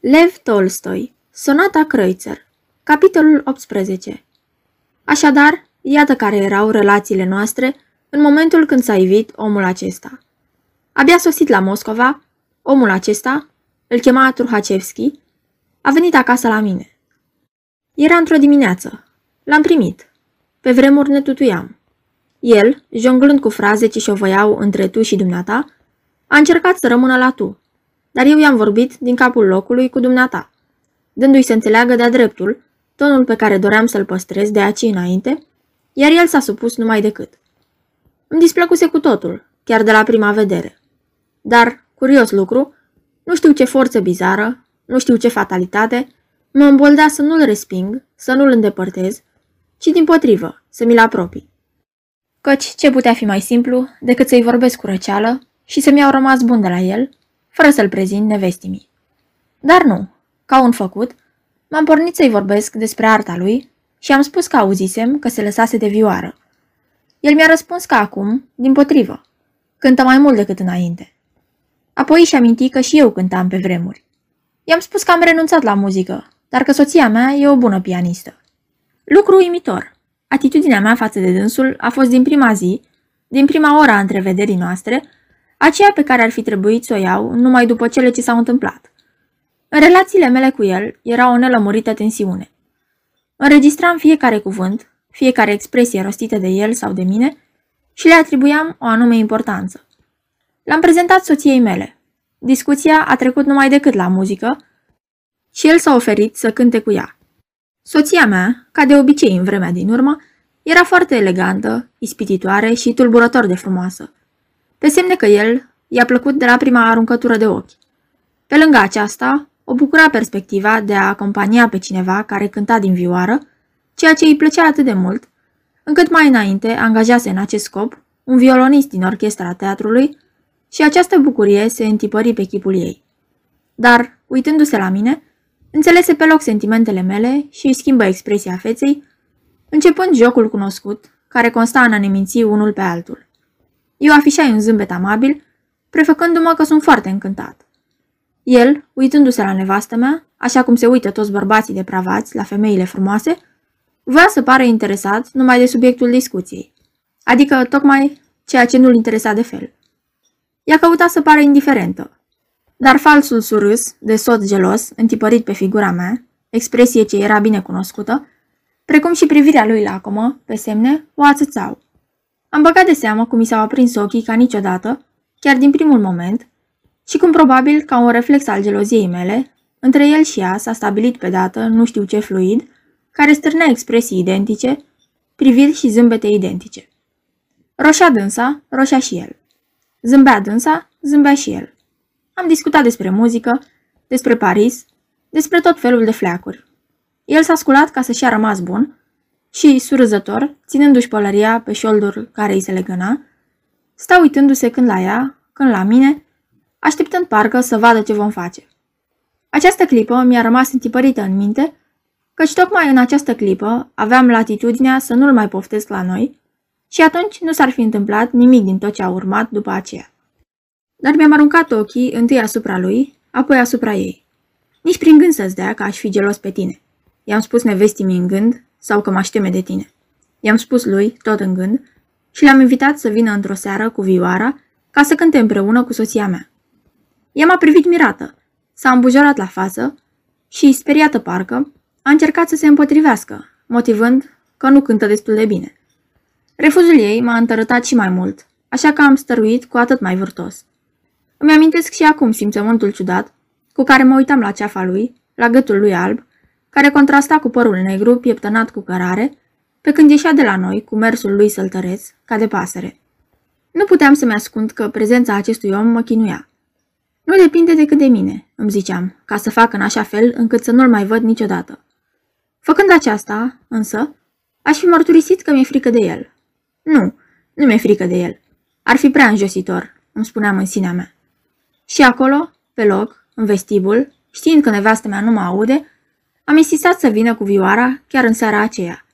Lev Tolstoi, Sonata Kreutzer, capitolul 18 Așadar, iată care erau relațiile noastre în momentul când s-a ivit omul acesta. Abia sosit la Moscova, omul acesta, îl chema Turhacevski, a venit acasă la mine. Era într-o dimineață. L-am primit. Pe vremuri ne tutuiam. El, jonglând cu fraze ce șovăiau între tu și dumneata, a încercat să rămână la tu, dar eu i-am vorbit din capul locului cu dumneata, dându-i să înțeleagă de-a dreptul tonul pe care doream să-l păstrez de aici înainte, iar el s-a supus numai decât. Îmi displăcuse cu totul, chiar de la prima vedere. Dar, curios lucru, nu știu ce forță bizară, nu știu ce fatalitate, mă îmboldea să nu-l resping, să nu-l îndepărtez, ci din potrivă, să mi-l apropii. Căci ce putea fi mai simplu decât să-i vorbesc cu răceală și să-mi iau rămas bun de la el, fără să-l prezint nevestimii. Dar nu, ca un făcut, m-am pornit să-i vorbesc despre arta lui și am spus că auzisem că se lăsase de vioară. El mi-a răspuns că acum, din potrivă, cântă mai mult decât înainte. Apoi și aminti că și eu cântam pe vremuri. I-am spus că am renunțat la muzică, dar că soția mea e o bună pianistă. Lucru uimitor. Atitudinea mea față de dânsul a fost din prima zi, din prima ora a întrevederii noastre, aceea pe care ar fi trebuit să o iau numai după cele ce s-au întâmplat. În relațiile mele cu el era o nelămurită tensiune. Înregistram fiecare cuvânt, fiecare expresie rostită de el sau de mine și le atribuiam o anume importanță. L-am prezentat soției mele. Discuția a trecut numai decât la muzică și el s-a oferit să cânte cu ea. Soția mea, ca de obicei în vremea din urmă, era foarte elegantă, ispititoare și tulburător de frumoasă. Pe semne că el i-a plăcut de la prima aruncătură de ochi. Pe lângă aceasta, o bucura perspectiva de a acompania pe cineva care cânta din vioară, ceea ce îi plăcea atât de mult, încât mai înainte angajase în acest scop un violonist din orchestra teatrului și această bucurie se întipări pe chipul ei. Dar, uitându-se la mine, înțelese pe loc sentimentele mele și își schimbă expresia feței, începând jocul cunoscut, care consta în a ne minți unul pe altul. Eu afișai un zâmbet amabil, prefăcându-mă că sunt foarte încântat. El, uitându-se la nevastă mea, așa cum se uită toți bărbații depravați la femeile frumoase, voia să pară interesat numai de subiectul discuției, adică tocmai ceea ce nu-l interesa de fel. Ea căuta să pară indiferentă, dar falsul surâs, de soț gelos, întipărit pe figura mea, expresie ce era bine cunoscută, precum și privirea lui lacomă, pe semne, o ațățau. Am băgat de seamă cum mi s-au aprins ochii ca niciodată, chiar din primul moment, și cum probabil, ca un reflex al geloziei mele, între el și ea s-a stabilit pe dată nu știu ce fluid, care stârnea expresii identice, priviri și zâmbete identice. Roșea dânsa, roșea și el. Zâmbea dânsa, zâmbea și el. Am discutat despre muzică, despre Paris, despre tot felul de fleacuri. El s-a sculat ca să-și a rămas bun și, surâzător, ținându-și pălăria pe șoldul care îi se legăna, sta uitându-se când la ea, când la mine, așteptând parcă să vadă ce vom face. Această clipă mi-a rămas întipărită în minte, căci tocmai în această clipă aveam latitudinea să nu-l mai poftesc la noi și atunci nu s-ar fi întâmplat nimic din tot ce a urmat după aceea. Dar mi-am aruncat ochii întâi asupra lui, apoi asupra ei. Nici prin gând să-ți dea că aș fi gelos pe tine. I-am spus nevestii în gând sau că mă teme de tine. I-am spus lui, tot în gând, și l-am invitat să vină într-o seară cu vioara ca să cânte împreună cu soția mea. Ea m-a privit mirată, s-a îmbujorat la față și, speriată parcă, a încercat să se împotrivească, motivând că nu cântă destul de bine. Refuzul ei m-a întărătat și mai mult, așa că am stăruit cu atât mai vârtos. Îmi amintesc și acum simțământul ciudat cu care mă uitam la ceafa lui, la gâtul lui alb, care contrasta cu părul negru pieptănat cu cărare, pe când ieșea de la noi cu mersul lui săltăreț, ca de pasăre. Nu puteam să-mi ascund că prezența acestui om mă chinuia. Nu depinde decât de mine, îmi ziceam, ca să fac în așa fel încât să nu-l mai văd niciodată. Făcând aceasta, însă, aș fi mărturisit că mi-e frică de el. Nu, nu mi-e frică de el. Ar fi prea înjositor, îmi spuneam în sinea mea. Și acolo, pe loc, în vestibul, știind că nevastă mea nu mă aude, am insistat să vină cu vioara chiar în seara aceea.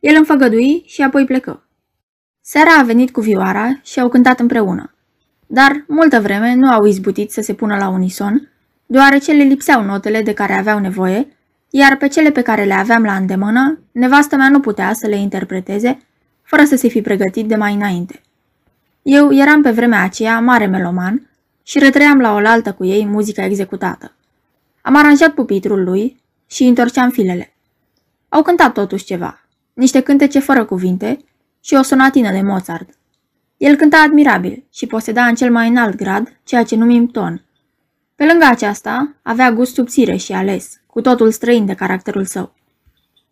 El îmi făgădui și apoi plecă. Seara a venit cu vioara și au cântat împreună. Dar, multă vreme, nu au izbutit să se pună la unison, deoarece le lipseau notele de care aveau nevoie, iar pe cele pe care le aveam la îndemână, nevastă mea nu putea să le interpreteze fără să se fi pregătit de mai înainte. Eu eram pe vremea aceea mare meloman și retrăiam la oaltă cu ei muzica executată. Am aranjat pupitrul lui și întorceam filele. Au cântat totuși ceva, niște cântece fără cuvinte și o sonatină de Mozart. El cânta admirabil și poseda în cel mai înalt grad ceea ce numim ton. Pe lângă aceasta, avea gust subțire și ales, cu totul străin de caracterul său.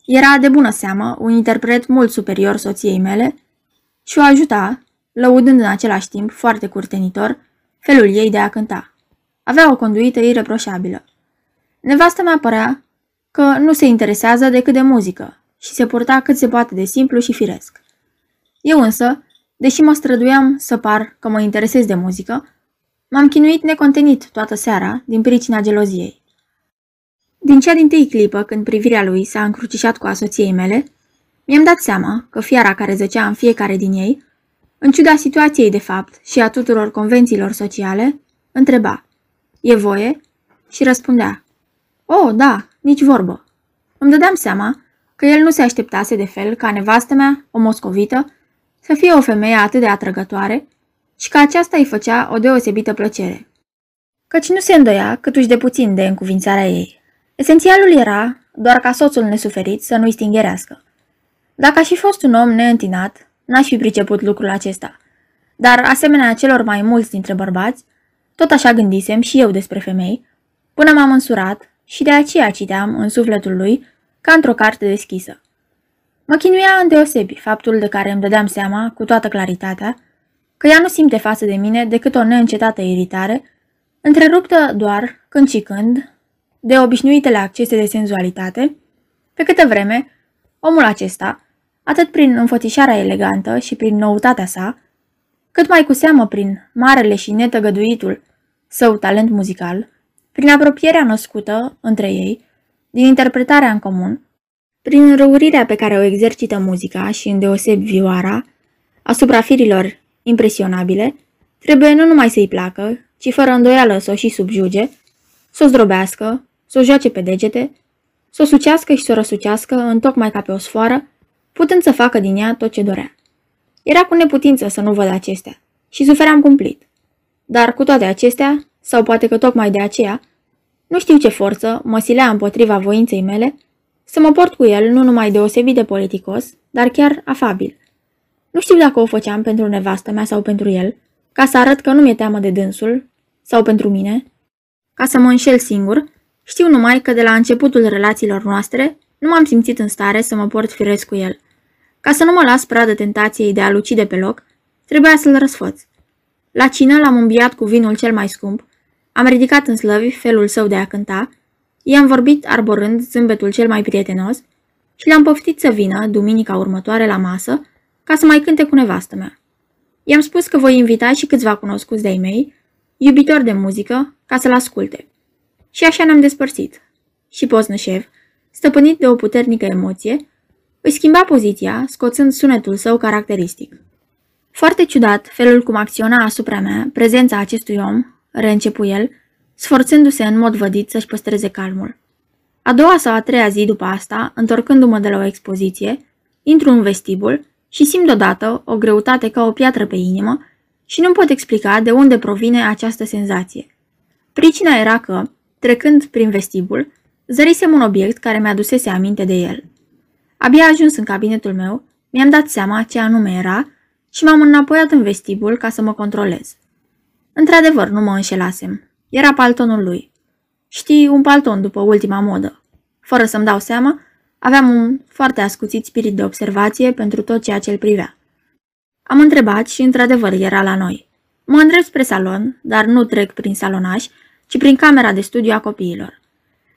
Era de bună seamă un interpret mult superior soției mele și o ajuta, lăudând în același timp, foarte curtenitor, felul ei de a cânta. Avea o conduită ireproșabilă. Nevastă mea părea că nu se interesează decât de muzică și se purta cât se poate de simplu și firesc. Eu însă, deși mă străduiam să par că mă interesez de muzică, m-am chinuit necontenit toată seara din pricina geloziei. Din cea din tâi clipă, când privirea lui s-a încrucișat cu asoției mele, mi-am dat seama că fiara care zăcea în fiecare din ei, în ciuda situației de fapt și a tuturor convențiilor sociale, întreba, e voie? Și răspundea, o, oh, da, nici vorbă. Îmi dădeam seama că el nu se așteptase de fel ca nevastă mea, o moscovită, să fie o femeie atât de atrăgătoare și că aceasta îi făcea o deosebită plăcere. Căci nu se îndoia câtuși de puțin de încuvințarea ei. Esențialul era doar ca soțul nesuferit să nu-i stingerească. Dacă aș fi fost un om neîntinat, n-aș fi priceput lucrul acesta. Dar, asemenea celor mai mulți dintre bărbați, tot așa gândisem și eu despre femei, până m-am însurat și de aceea citeam în sufletul lui ca într-o carte deschisă. Mă chinuia îndeosebi faptul de care îmi dădeam seama, cu toată claritatea, că ea nu simte față de mine decât o neîncetată iritare, întreruptă doar, când și când, de obișnuitele accese de senzualitate, pe câtă vreme, omul acesta, atât prin înfățișarea elegantă și prin noutatea sa, cât mai cu seamă prin marele și netăgăduitul său talent muzical, prin apropierea născută între ei, din interpretarea în comun, prin răurirea pe care o exercită muzica și îndeoseb vioara, asupra firilor impresionabile, trebuie nu numai să-i placă, ci fără îndoială să o și subjuge, să o zdrobească, să o joace pe degete, să o sucească și să o răsucească în tocmai ca pe o sfoară, putând să facă din ea tot ce dorea. Era cu neputință să nu văd acestea și sufeream cumplit. Dar cu toate acestea, sau poate că tocmai de aceea, nu știu ce forță mă silea împotriva voinței mele să mă port cu el nu numai deosebit de politicos, dar chiar afabil. Nu știu dacă o făceam pentru nevastă mea sau pentru el, ca să arăt că nu mi-e teamă de dânsul, sau pentru mine, ca să mă înșel singur, știu numai că de la începutul relațiilor noastre nu m-am simțit în stare să mă port firesc cu el. Ca să nu mă las pradă tentației de a lucide pe loc, trebuia să-l răsfăț. La cină l-am îmbiat cu vinul cel mai scump, am ridicat în slăvi felul său de a cânta, i-am vorbit arborând zâmbetul cel mai prietenos și l-am poftit să vină, duminica următoare la masă, ca să mai cânte cu nevastă mea. I-am spus că voi invita și câțiva cunoscuți de-ai mei, iubitori de muzică, ca să-l asculte. Și așa ne-am despărțit. Și Poznășev, stăpânit de o puternică emoție, îi schimba poziția, scoțând sunetul său caracteristic. Foarte ciudat felul cum acționa asupra mea prezența acestui om, reîncepu el, sforțându-se în mod vădit să-și păstreze calmul. A doua sau a treia zi după asta, întorcându-mă de la o expoziție, intru în vestibul și simt deodată o greutate ca o piatră pe inimă și nu pot explica de unde provine această senzație. Pricina era că, trecând prin vestibul, zărisem un obiect care mi-adusese aminte de el. Abia ajuns în cabinetul meu, mi-am dat seama ce anume era și m-am înapoiat în vestibul ca să mă controlez. Într-adevăr, nu mă înșelasem. Era paltonul lui. Știi, un palton după ultima modă. Fără să-mi dau seama, aveam un foarte ascuțit spirit de observație pentru tot ceea ce îl privea. Am întrebat și într-adevăr era la noi. Mă îndrept spre salon, dar nu trec prin salonaș, ci prin camera de studiu a copiilor.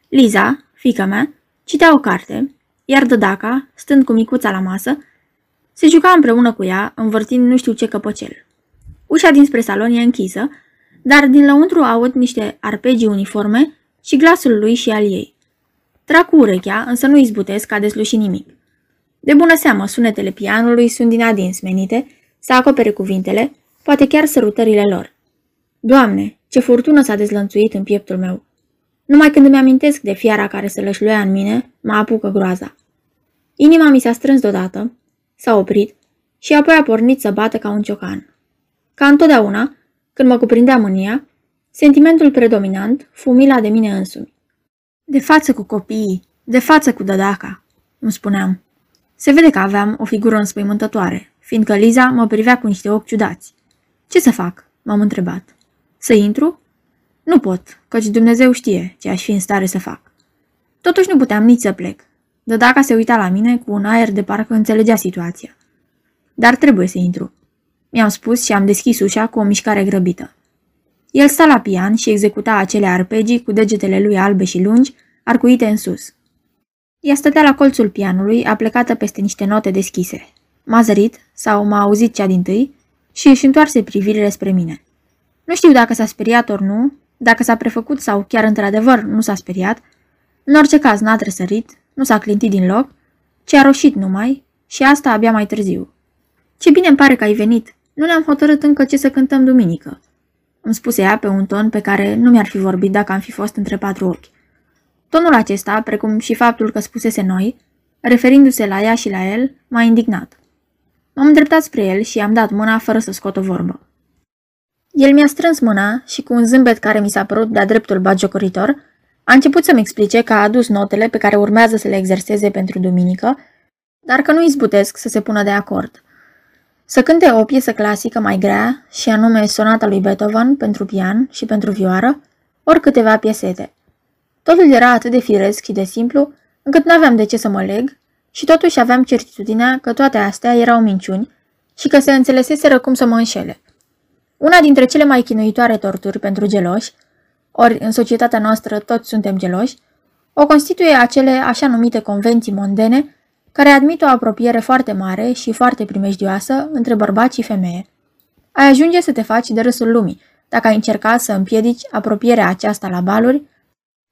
Liza, fica mea, citea o carte, iar Dădaca, stând cu micuța la masă, se juca împreună cu ea, învârtind nu știu ce căpăcel. Ușa dinspre salon e închisă, dar din lăuntru aud niște arpegii uniforme și glasul lui și al ei. Trag cu urechea, însă nu izbutesc a desluși nimic. De bună seamă, sunetele pianului sunt din adins menite să acopere cuvintele, poate chiar sărutările lor. Doamne, ce furtună s-a dezlănțuit în pieptul meu! Numai când îmi amintesc de fiara care se lășluia în mine, mă apucă groaza. Inima mi s-a strâns deodată, s-a oprit și apoi a pornit să bată ca un ciocan. Ca întotdeauna, când mă cuprindea mânia, sentimentul predominant fu mila de mine însumi. De față cu copiii, de față cu dădaca, îmi spuneam. Se vede că aveam o figură înspăimântătoare, fiindcă Liza mă privea cu niște ochi ciudați. Ce să fac? m-am întrebat. Să intru? Nu pot, căci Dumnezeu știe ce aș fi în stare să fac. Totuși nu puteam nici să plec. Dădaca se uita la mine cu un aer de parcă înțelegea situația. Dar trebuie să intru. Mi-am spus și am deschis ușa cu o mișcare grăbită. El sta la pian și executa acele arpegii cu degetele lui albe și lungi, arcuite în sus. Ea stătea la colțul pianului, aplecată peste niște note deschise. M-a zărit, sau m-a auzit cea din tâi, și își întoarse privirile spre mine. Nu știu dacă s-a speriat ori nu, dacă s-a prefăcut sau chiar într-adevăr nu s-a speriat. În orice caz n-a trăsărit, nu s-a clintit din loc, ci a roșit numai și asta abia mai târziu. Ce bine îmi pare că ai venit. Nu ne-am hotărât încă ce să cântăm duminică. Îmi spuse ea pe un ton pe care nu mi-ar fi vorbit dacă am fi fost între patru ochi. Tonul acesta, precum și faptul că spusese noi, referindu-se la ea și la el, m-a indignat. M-am îndreptat spre el și i-am dat mâna fără să scot o vorbă. El mi-a strâns mâna și cu un zâmbet care mi s-a părut de-a dreptul bagiocoritor, a început să-mi explice că a adus notele pe care urmează să le exerseze pentru duminică, dar că nu izbutesc să se pună de acord. Să cânte o piesă clasică mai grea, și anume sonata lui Beethoven pentru pian și pentru vioară, ori câteva piesete. Totul era atât de firesc și de simplu, încât nu aveam de ce să mă leg și totuși aveam certitudinea că toate astea erau minciuni și că se înțeleseseră cum să mă înșele. Una dintre cele mai chinuitoare torturi pentru geloși, ori în societatea noastră toți suntem geloși, o constituie acele așa numite convenții mondene care admit o apropiere foarte mare și foarte primejdioasă între bărbați și femeie. Ai ajunge să te faci de râsul lumii, dacă ai încerca să împiedici apropierea aceasta la baluri,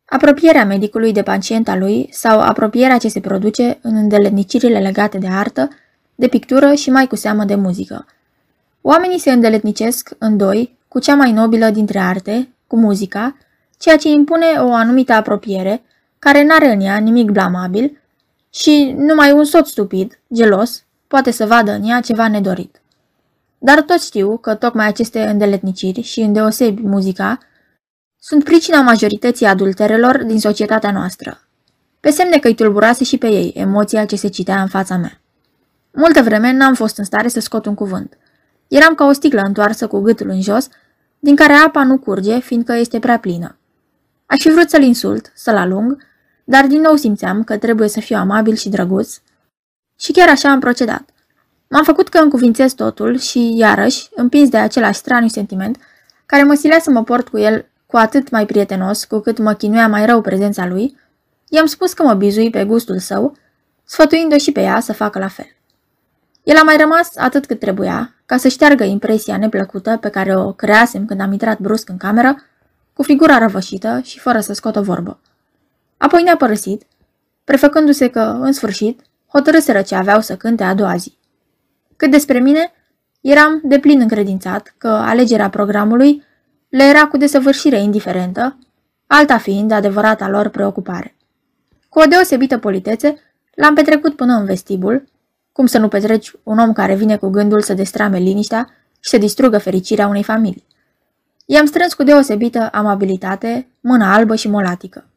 apropierea medicului de pacienta lui sau apropierea ce se produce în îndeletnicirile legate de artă, de pictură și mai cu seamă de muzică. Oamenii se îndeletnicesc în doi cu cea mai nobilă dintre arte, cu muzica, ceea ce impune o anumită apropiere, care n-are în ea nimic blamabil, și numai un soț stupid, gelos, poate să vadă în ea ceva nedorit. Dar toți știu că tocmai aceste îndeletniciri și îndeosebi muzica sunt pricina majorității adulterelor din societatea noastră. Pe semne că îi tulburase și pe ei emoția ce se citea în fața mea. Multă vreme n-am fost în stare să scot un cuvânt. Eram ca o sticlă întoarsă cu gâtul în jos, din care apa nu curge, fiindcă este prea plină. Aș fi vrut să-l insult, să-l alung, dar din nou simțeam că trebuie să fiu amabil și drăguț și chiar așa am procedat. M-am făcut că încuvințez totul și, iarăși, împins de același straniu sentiment, care mă silea să mă port cu el cu atât mai prietenos cu cât mă chinuia mai rău prezența lui, i-am spus că mă bizui pe gustul său, sfătuind-o și pe ea să facă la fel. El a mai rămas atât cât trebuia, ca să șteargă impresia neplăcută pe care o creasem când am intrat brusc în cameră, cu figura răvășită și fără să scot o vorbă. Apoi ne-a părăsit, prefăcându-se că, în sfârșit, hotărâseră ce aveau să cânte a doua zi. Cât despre mine, eram de plin încredințat că alegerea programului le era cu desăvârșire indiferentă, alta fiind adevărata lor preocupare. Cu o deosebită politețe, l-am petrecut până în vestibul, cum să nu petreci un om care vine cu gândul să destrame liniștea și să distrugă fericirea unei familii. I-am strâns cu deosebită amabilitate, mâna albă și molatică.